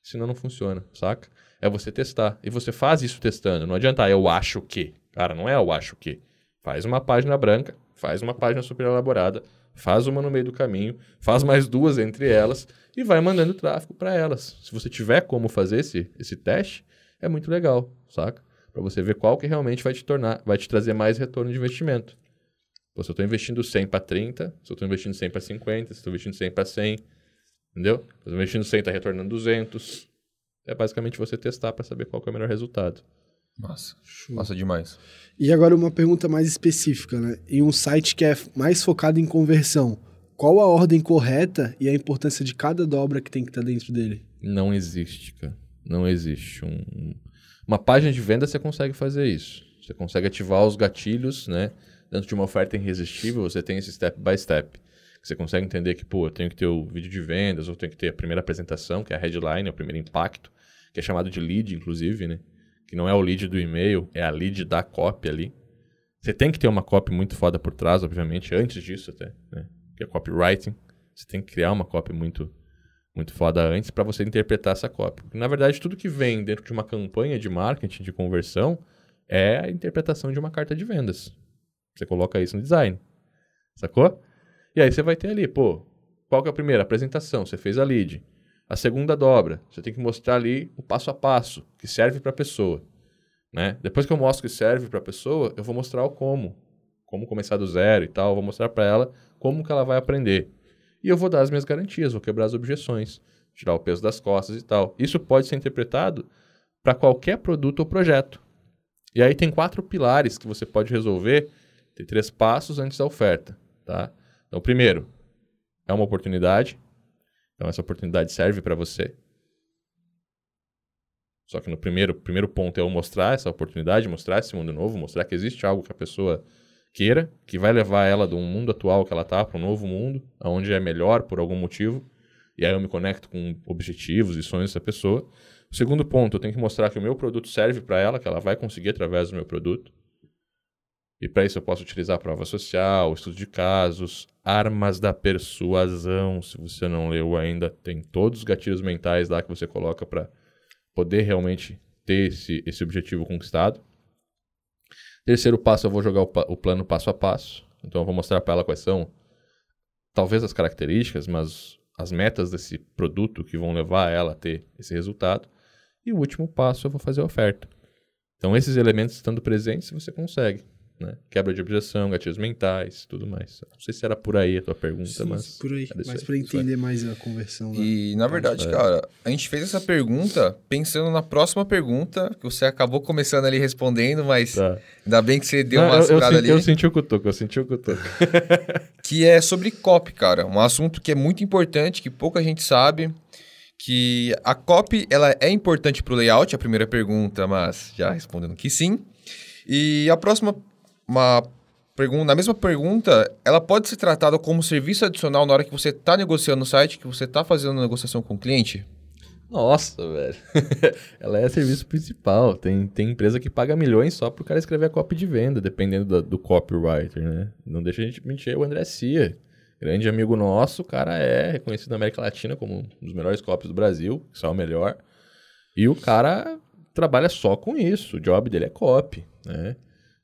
Speaker 1: Senão não funciona, saca? É você testar. E você faz isso testando. Não adianta, ah, eu acho que. Cara, não é eu acho que. Faz uma página branca, faz uma página super elaborada, faz uma no meio do caminho, faz mais duas entre elas e vai mandando tráfego para elas. Se você tiver como fazer esse, esse teste, é muito legal, saca? Para você ver qual que realmente vai te tornar, vai te trazer mais retorno de investimento. Pô, se eu estou investindo 100 para 30, se eu estou investindo 100 para 50, se eu estou investindo 100 para 100, entendeu? Se eu estou investindo 100, está retornando 200. É basicamente você testar para saber qual que é o melhor resultado.
Speaker 2: Massa. Massa demais.
Speaker 3: E agora uma pergunta mais específica, né? Em um site que é mais focado em conversão, qual a ordem correta e a importância de cada dobra que tem que estar dentro dele?
Speaker 1: Não existe, cara. Não existe. Um- Uma página de venda você consegue fazer isso. Você consegue ativar os gatilhos, né? Dentro de uma oferta irresistível, você tem esse step by step. Você consegue entender que, pô, eu tenho que ter o vídeo de vendas, ou tenho que ter a primeira apresentação, que é a headline, é o primeiro impacto, que é chamado de lead, inclusive, né? Que não é o lead do e-mail, é a lead da copy ali. Você tem que ter uma copy muito foda por trás, obviamente, antes disso até, né? Que é copywriting. Você tem que criar uma copy muito muito foda antes para você interpretar essa copy. Porque, na verdade, tudo que vem dentro de uma campanha de marketing, de conversão, é a interpretação de uma carta de vendas. Você coloca isso no design. Sacou? E aí você vai ter ali, pô, qual que é a primeira? Apresentação, você fez a lead. A segunda dobra, você tem que mostrar ali o passo a passo, que serve para a pessoa. Né? Depois que eu mostro que serve para a pessoa, eu vou mostrar o como. Como começar do zero e tal. Vou mostrar para ela como que ela vai aprender. E eu vou dar as minhas garantias, vou quebrar as objeções, tirar o peso das costas e tal. Isso pode ser interpretado para qualquer produto ou projeto. E aí tem quatro pilares que você pode resolver. Tem três passos antes da oferta, tá? Então, primeiro, é uma oportunidade. Então, essa oportunidade serve para você. Só que no primeiro, primeiro ponto é eu mostrar essa oportunidade, mostrar esse mundo novo, mostrar que existe algo que a pessoa queira, que vai levar ela do mundo atual que ela tá para um novo mundo, onde é melhor por algum motivo. E aí eu me conecto com objetivos e sonhos dessa pessoa. O segundo ponto, eu tenho que mostrar que o meu produto serve para ela, que ela vai conseguir através do meu produto. E para isso eu posso utilizar prova social, estudo de casos, armas da persuasão. Se você não leu ainda, tem todos os gatilhos mentais lá que você coloca para poder realmente ter esse, esse objetivo conquistado. Terceiro passo, eu vou jogar o, o plano passo a passo. Então eu vou mostrar para ela quais são, talvez as características, mas as metas desse produto que vão levar ela a ter esse resultado. E o último passo, eu vou fazer a oferta. Então esses elementos estando presentes, você consegue. Né? Quebra de objeção, gatilhos mentais, tudo mais. Não sei se era por aí a tua pergunta,
Speaker 3: Sim,
Speaker 1: mas...
Speaker 3: por aí. Mas
Speaker 1: aí,
Speaker 3: para
Speaker 1: aí.
Speaker 3: entender mais a conversão. Né?
Speaker 2: E, na verdade,
Speaker 1: É.
Speaker 2: cara, a gente fez essa pergunta pensando na próxima pergunta, que você acabou começando ali respondendo, mas
Speaker 1: Tá.
Speaker 2: ainda bem que você deu
Speaker 1: Não,
Speaker 2: uma segurada ali.
Speaker 1: eu senti o cutuco, eu senti o cutuco.
Speaker 2: que é sobre copy, cara. Um assunto que é muito importante, que pouca gente sabe. Que a copy, ela é importante pro layout, a primeira pergunta, mas já respondendo que sim. E a próxima, uma pergunta, na mesma pergunta, ela pode ser tratada como serviço adicional na hora que você está negociando no site, que você está fazendo negociação com o cliente?
Speaker 1: Nossa, velho. Ela é serviço principal. Tem, tem empresa que paga milhões só pro cara escrever a copy de venda, dependendo do, do copywriter, né? Não deixa a gente mentir, o André Cia. Grande amigo nosso, o cara é reconhecido na América Latina como um dos melhores copies do Brasil, que só é o melhor. E o cara trabalha só com isso. O job dele é copy, né?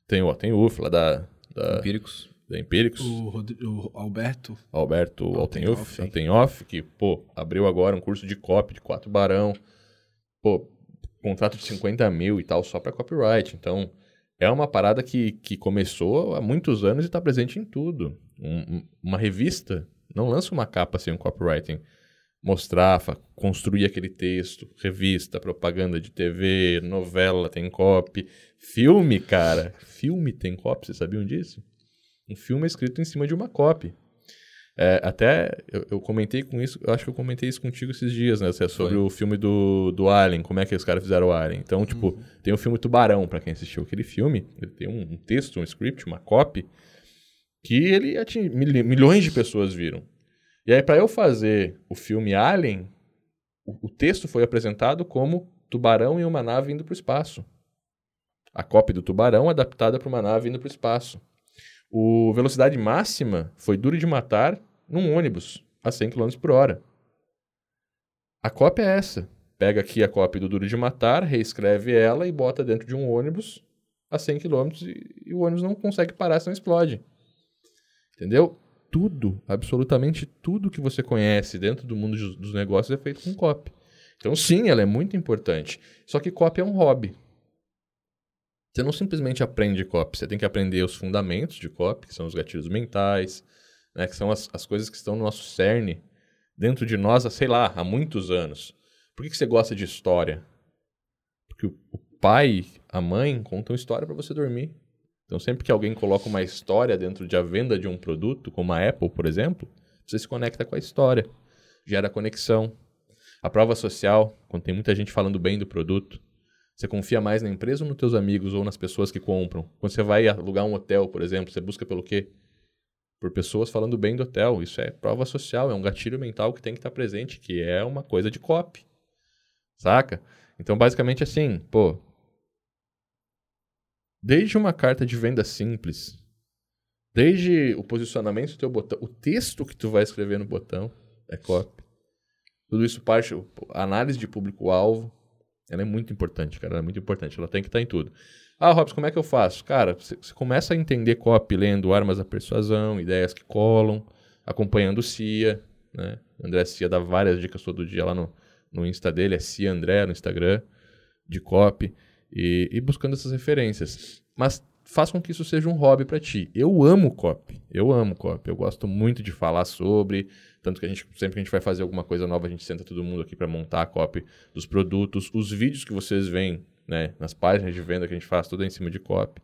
Speaker 1: Tem, ó, tem o Uf lá da, da,
Speaker 2: Empíricos.
Speaker 1: da Empíricos.
Speaker 3: O, o Alberto,
Speaker 1: Alberto
Speaker 3: Altenhoff.
Speaker 1: Altenhoff, que, pô, abriu agora um curso de copy de quatro barão. Pô, contrato de 50 mil e tal, só para copyright. Então, é uma parada que, que começou há muitos anos e está presente em tudo. Um- uma revista não lança uma capa sem um copywriting. Mostrar, construir aquele texto, revista, propaganda de TV, novela tem copy. Filme, cara, filme tem copy, vocês sabiam disso? Um filme é escrito em cima de uma copy. É, até eu, eu comentei com isso, eu acho que eu comentei isso contigo esses dias, né? Sobre
Speaker 2: Foi.
Speaker 1: o filme do, do Alien, como é que os caras fizeram o Alien. Então, tipo, tem o filme Tubarão, pra quem assistiu aquele filme, ele tem um, um texto, um script, uma copy, que ele ating... mil- milhões de pessoas viram. E aí, pra eu fazer o filme Alien, o, o texto foi apresentado como Tubarão em uma nave indo pro espaço. A cópia do Tubarão adaptada para uma nave indo pro espaço. O velocidade máxima foi duro de matar num ônibus a 100 km por hora. A cópia é essa. Pega aqui a cópia do duro de matar, reescreve ela e bota dentro de um ônibus a 100 km e, e o ônibus não consegue parar, senão explode. Entendeu? Tudo, absolutamente tudo que você conhece dentro do mundo dos negócios é feito com copy. Então, sim, ela é muito importante. Só que copy é um hobby. Você não simplesmente aprende copy, você tem que aprender os fundamentos de copy, que são os gatilhos mentais, né, que são as, as coisas que estão no nosso cerne, dentro de nós, há, sei lá, há muitos anos. Por que, que você gosta de história? Porque o, o pai, a mãe conta uma história para você dormir. Então, sempre que alguém coloca uma história dentro de a venda de um produto, como a Apple, por exemplo, você se conecta com a história, gera conexão. A prova social, quando tem muita gente falando bem do produto, você confia mais na empresa ou nos teus amigos ou nas pessoas que compram? Quando você vai alugar um hotel, por exemplo, você busca pelo quê? Por pessoas falando bem do hotel. Isso é prova social, é um gatilho mental que tem que estar presente, que é uma coisa de copy. Saca? Então, basicamente assim, pô. Desde uma carta de venda simples, desde o posicionamento do teu botão, o texto que tu vai escrever no botão é copy. Tudo isso parte, análise de público-alvo, ela é muito importante, cara, ela é muito importante, ela tem que estar em tudo. Ah, Robson, como é que eu faço? Cara, você começa a entender copy lendo Armas da Persuasão, Ideias que Colam, acompanhando o CIA, né? André Cia dá várias dicas todo dia lá no, no Insta dele, é Cia André no Instagram, de copy, e, e buscando essas referências. Mas faz com que isso seja um hobby para ti. Eu amo copy, eu amo copy, eu gosto muito de falar sobre, tanto que a gente sempre que a gente vai fazer alguma coisa nova, a gente senta todo mundo aqui para montar a copy dos produtos, os vídeos que vocês veem, né, nas páginas de venda que a gente faz, tudo é em cima de copy.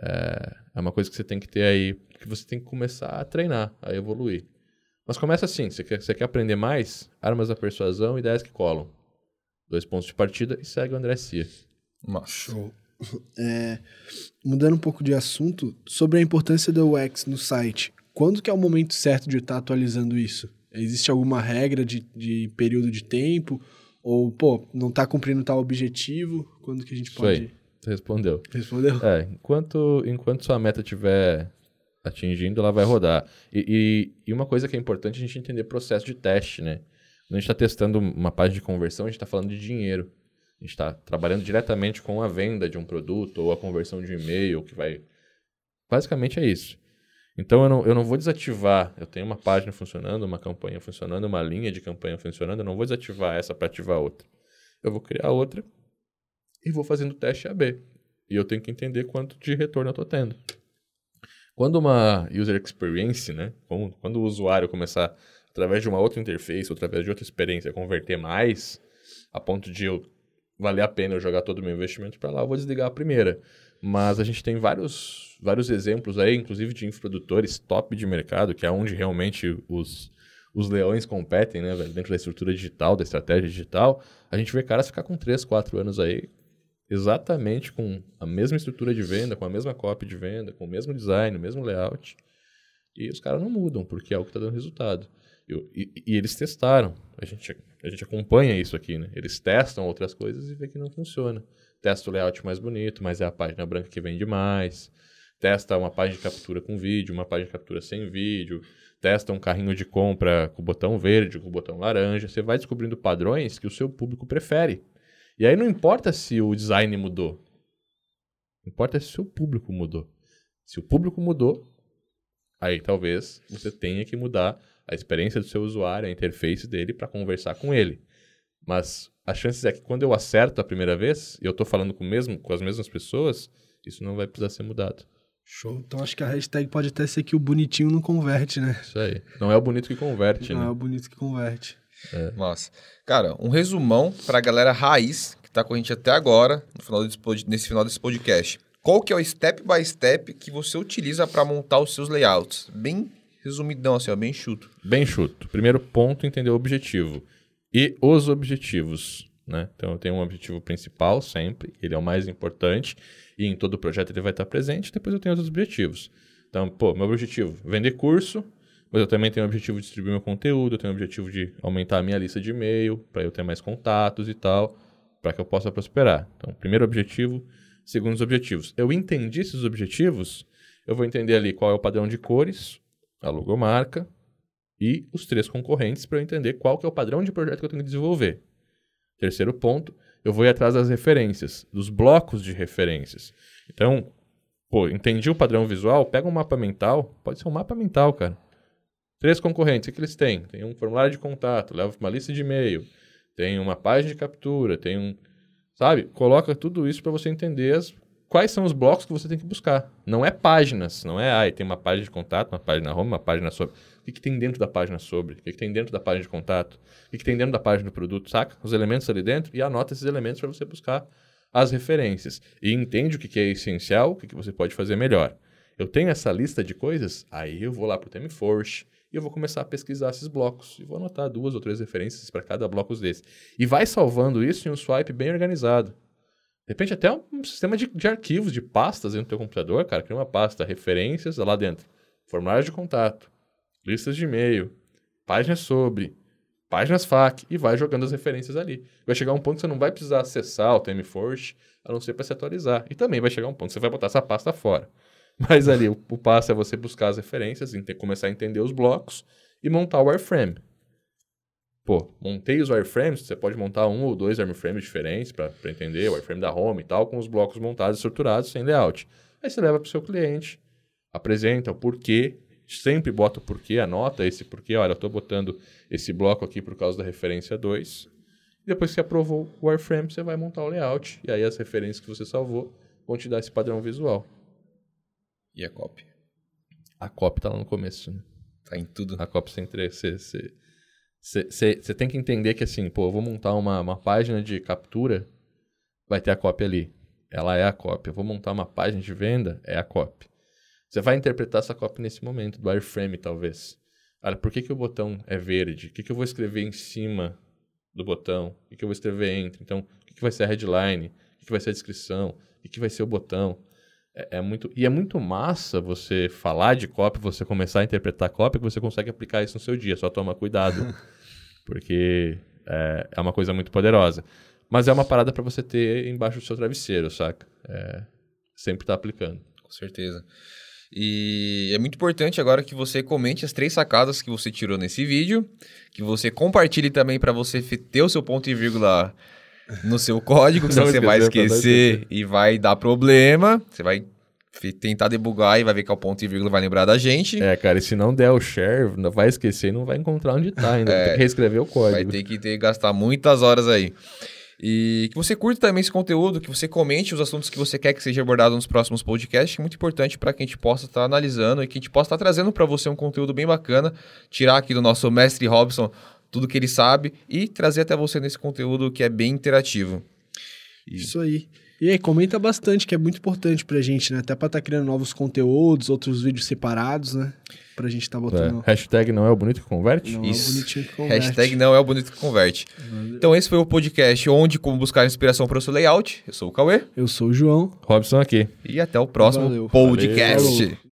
Speaker 1: É, é uma coisa que você tem que ter aí, que você tem que começar a treinar, a evoluir. Mas começa assim, você quer, você quer aprender mais? Armas da persuasão, ideias que colam. Dois pontos de partida e segue o André Cia.
Speaker 3: Show. É, mudando um pouco de assunto, sobre a importância do UX no site. Quando que é o momento certo de estar atualizando isso? Existe alguma regra de, de período de tempo? Ou, pô, não está cumprindo tal objetivo? Quando que a gente pode...
Speaker 1: Isso aí, você respondeu.
Speaker 3: Respondeu?
Speaker 1: É, enquanto, enquanto sua meta estiver atingindo, ela vai rodar. E, e, e, uma coisa que é importante a gente entender processo de teste, né? Quando a gente está testando uma página de conversão, a gente está falando de dinheiro. A gente está trabalhando diretamente com a venda de um produto ou a conversão de e-mail, que vai... Basicamente é isso. Então eu não, eu não vou desativar. Eu tenho uma página funcionando, uma campanha funcionando, uma linha de campanha funcionando. Eu não vou desativar essa para ativar outra. Eu vou criar outra e vou fazendo teste AB. E eu tenho que entender quanto de retorno eu estou tendo. Quando uma user experience, né? Quando o usuário começar, através de uma outra interface, ou através de outra experiência, converter mais, a ponto de eu valer a pena eu jogar todo o meu investimento para lá, eu vou desligar a primeira. Mas a gente tem vários, vários exemplos aí, inclusive de infoprodutores top de mercado, que é onde realmente os, os leões competem, né, velho? Dentro da estrutura digital, da estratégia digital. A gente vê caras ficar com 3, 4 anos aí, exatamente com a mesma estrutura de venda, com a mesma copy de venda, com o mesmo design, o mesmo layout. E os caras não mudam, porque é o que está dando resultado. E, e, e, eles testaram. A gente, a gente acompanha isso aqui, né? Eles testam outras coisas e vê que não funciona testa o layout mais bonito, mas é a página branca que vende mais. Testa uma página de captura com vídeo, uma página de captura sem vídeo. Testa um carrinho de compra com o botão verde, com o botão laranja. Você vai descobrindo padrões que o seu público prefere. E aí não importa se o design mudou. Importa se o seu público mudou. Se o público mudou, aí talvez você tenha que mudar a experiência do seu usuário, a interface dele para conversar com ele. Mas a chance é que quando eu acerto a primeira vez, e eu estou falando com, mesmo, com as mesmas pessoas, isso não vai precisar ser mudado.
Speaker 3: Show. Então acho que a hashtag pode até ser que o bonitinho não converte, né?
Speaker 1: Isso aí. Não é o bonito que converte,
Speaker 3: não
Speaker 1: né?
Speaker 3: Não é o bonito que converte.
Speaker 2: É. Massa. Cara, um resumão para a galera raiz que está com a gente até agora, no final desse, nesse final desse podcast. Qual que é o step by step que você utiliza para montar os seus layouts? Bem resumidão, assim, ó, bem chuto.
Speaker 1: Bem chuto. Primeiro ponto, entender o objetivo e os objetivos. Né? Então, eu tenho um objetivo principal sempre, ele é o mais importante, e em todo projeto ele vai estar presente. Depois eu tenho outros objetivos. Então, pô, meu objetivo, vender curso, mas eu também tenho o objetivo de distribuir meu conteúdo, eu tenho o objetivo de aumentar a minha lista de e-mail, para eu ter mais contatos e tal, para que eu possa prosperar. Então, primeiro objetivo, segundo os objetivos. Eu entendi esses objetivos, eu vou entender ali qual é o padrão de cores, a logomarca, e os três concorrentes para eu entender qual que é o padrão de projeto que eu tenho que desenvolver. Terceiro ponto, eu vou ir atrás das referências, dos blocos de referências. Então, pô, entendi o padrão visual, pega um mapa mental, pode ser um mapa mental, cara. Três concorrentes, o que eles têm? Tem um formulário de contato, leva uma lista de e-mail, tem uma página de captura, tem um. Sabe? Coloca tudo isso para você entender as, quais são os blocos que você tem que buscar. Não é páginas, não é, ah, tem uma página de contato, uma página home, uma página sobre. O que, que tem dentro da página sobre? O que, que tem dentro da página de contato? O que, que tem dentro da página do produto? Saca? Os elementos ali dentro e anota esses elementos para você buscar as referências e entende o que que é essencial, o que que você pode fazer melhor. Eu tenho essa lista de coisas, aí eu vou lá para o ThemeForce e eu vou começar a pesquisar esses blocos e vou anotar duas ou três referências para cada bloco desse. E vai salvando isso em um swipe bem organizado. De repente, até um sistema de, de arquivos, de pastas dentro do teu computador, cara. Cria uma pasta, referências lá dentro. Formulários de contato, listas de e-mail, páginas sobre, páginas FAQ e vai jogando as referências ali. Vai chegar um ponto que você não vai precisar acessar o ThemeForce, a não ser para se atualizar. E também vai chegar um ponto que você vai botar essa pasta fora. Mas ali, o, o passo é você buscar as referências, começar a entender os blocos e montar o wireframe. Pô, montei os wireframes, você pode montar um ou dois wireframes diferentes para entender, o wireframe da home e tal, com os blocos montados, estruturados, sem layout. Aí você leva para o seu cliente, apresenta o porquê, sempre bota o porquê, anota esse porquê, olha, eu estou botando esse bloco aqui por causa da referência 2. Depois que você aprovou o wireframe, você vai montar o layout, e aí as referências que você salvou vão te dar esse padrão visual.
Speaker 2: E a copy?
Speaker 1: A copy tá lá no começo, né?
Speaker 2: Tá em tudo.
Speaker 1: A copy sem você você tem que entender que assim, pô, eu vou montar uma, uma página de captura, vai ter a cópia ali. Ela é a cópia. Eu vou montar uma página de venda, é a cópia. Você vai interpretar essa cópia nesse momento, do wireframe, talvez. Olha, por que, que o botão é verde? O que, que eu vou escrever em cima do botão? O que, que eu vou escrever entre? Então, o que, que vai ser a headline? O que, que vai ser a descrição? O que, que vai ser o botão? É, é, muito, e é muito massa você falar de copy, você começar a interpretar copy, que você consegue aplicar isso no seu dia. Só toma cuidado, porque é, é, uma coisa muito poderosa. Mas é uma parada para você ter embaixo do seu travesseiro, saca? É, sempre tá aplicando.
Speaker 2: Com certeza. E é muito importante agora que você comente as três sacadas que você tirou nesse vídeo, que você compartilhe também para você ter o seu ponto e vírgula no seu código, que você vai esquecer e vai dar problema. Você vai tentar debugar e vai ver que é o ponto e vírgula vai lembrar da gente.
Speaker 1: É, cara, e se não der o share, vai esquecer e não vai encontrar onde tá ainda. É, ter que reescrever o código.
Speaker 2: Vai ter que ter, gastar muitas horas aí. E que você curta também esse conteúdo, que você comente os assuntos que você quer que seja abordado nos próximos podcasts, que é muito importante para que a gente possa estar tá analisando e que a gente possa estar tá trazendo para você um conteúdo bem bacana, tirar aqui do nosso mestre Robson tudo que ele sabe e trazer até você nesse conteúdo que é bem interativo.
Speaker 3: E... Isso aí. E aí, comenta bastante, que é muito importante pra gente, né? Até pra estar tá criando novos conteúdos, outros vídeos separados, né? Pra gente estar tá botando.
Speaker 1: É. Hashtag não é o bonito que converte?
Speaker 3: Não
Speaker 2: Isso.
Speaker 3: é o bonitinho que converte.
Speaker 2: Hashtag não é o bonito que converte. Valeu. Então, esse foi o podcast onde como buscar inspiração para o seu layout. Eu sou o Cauê.
Speaker 3: Eu sou o João.
Speaker 1: Robson aqui.
Speaker 2: E até o próximo Valeu. podcast. Valeu.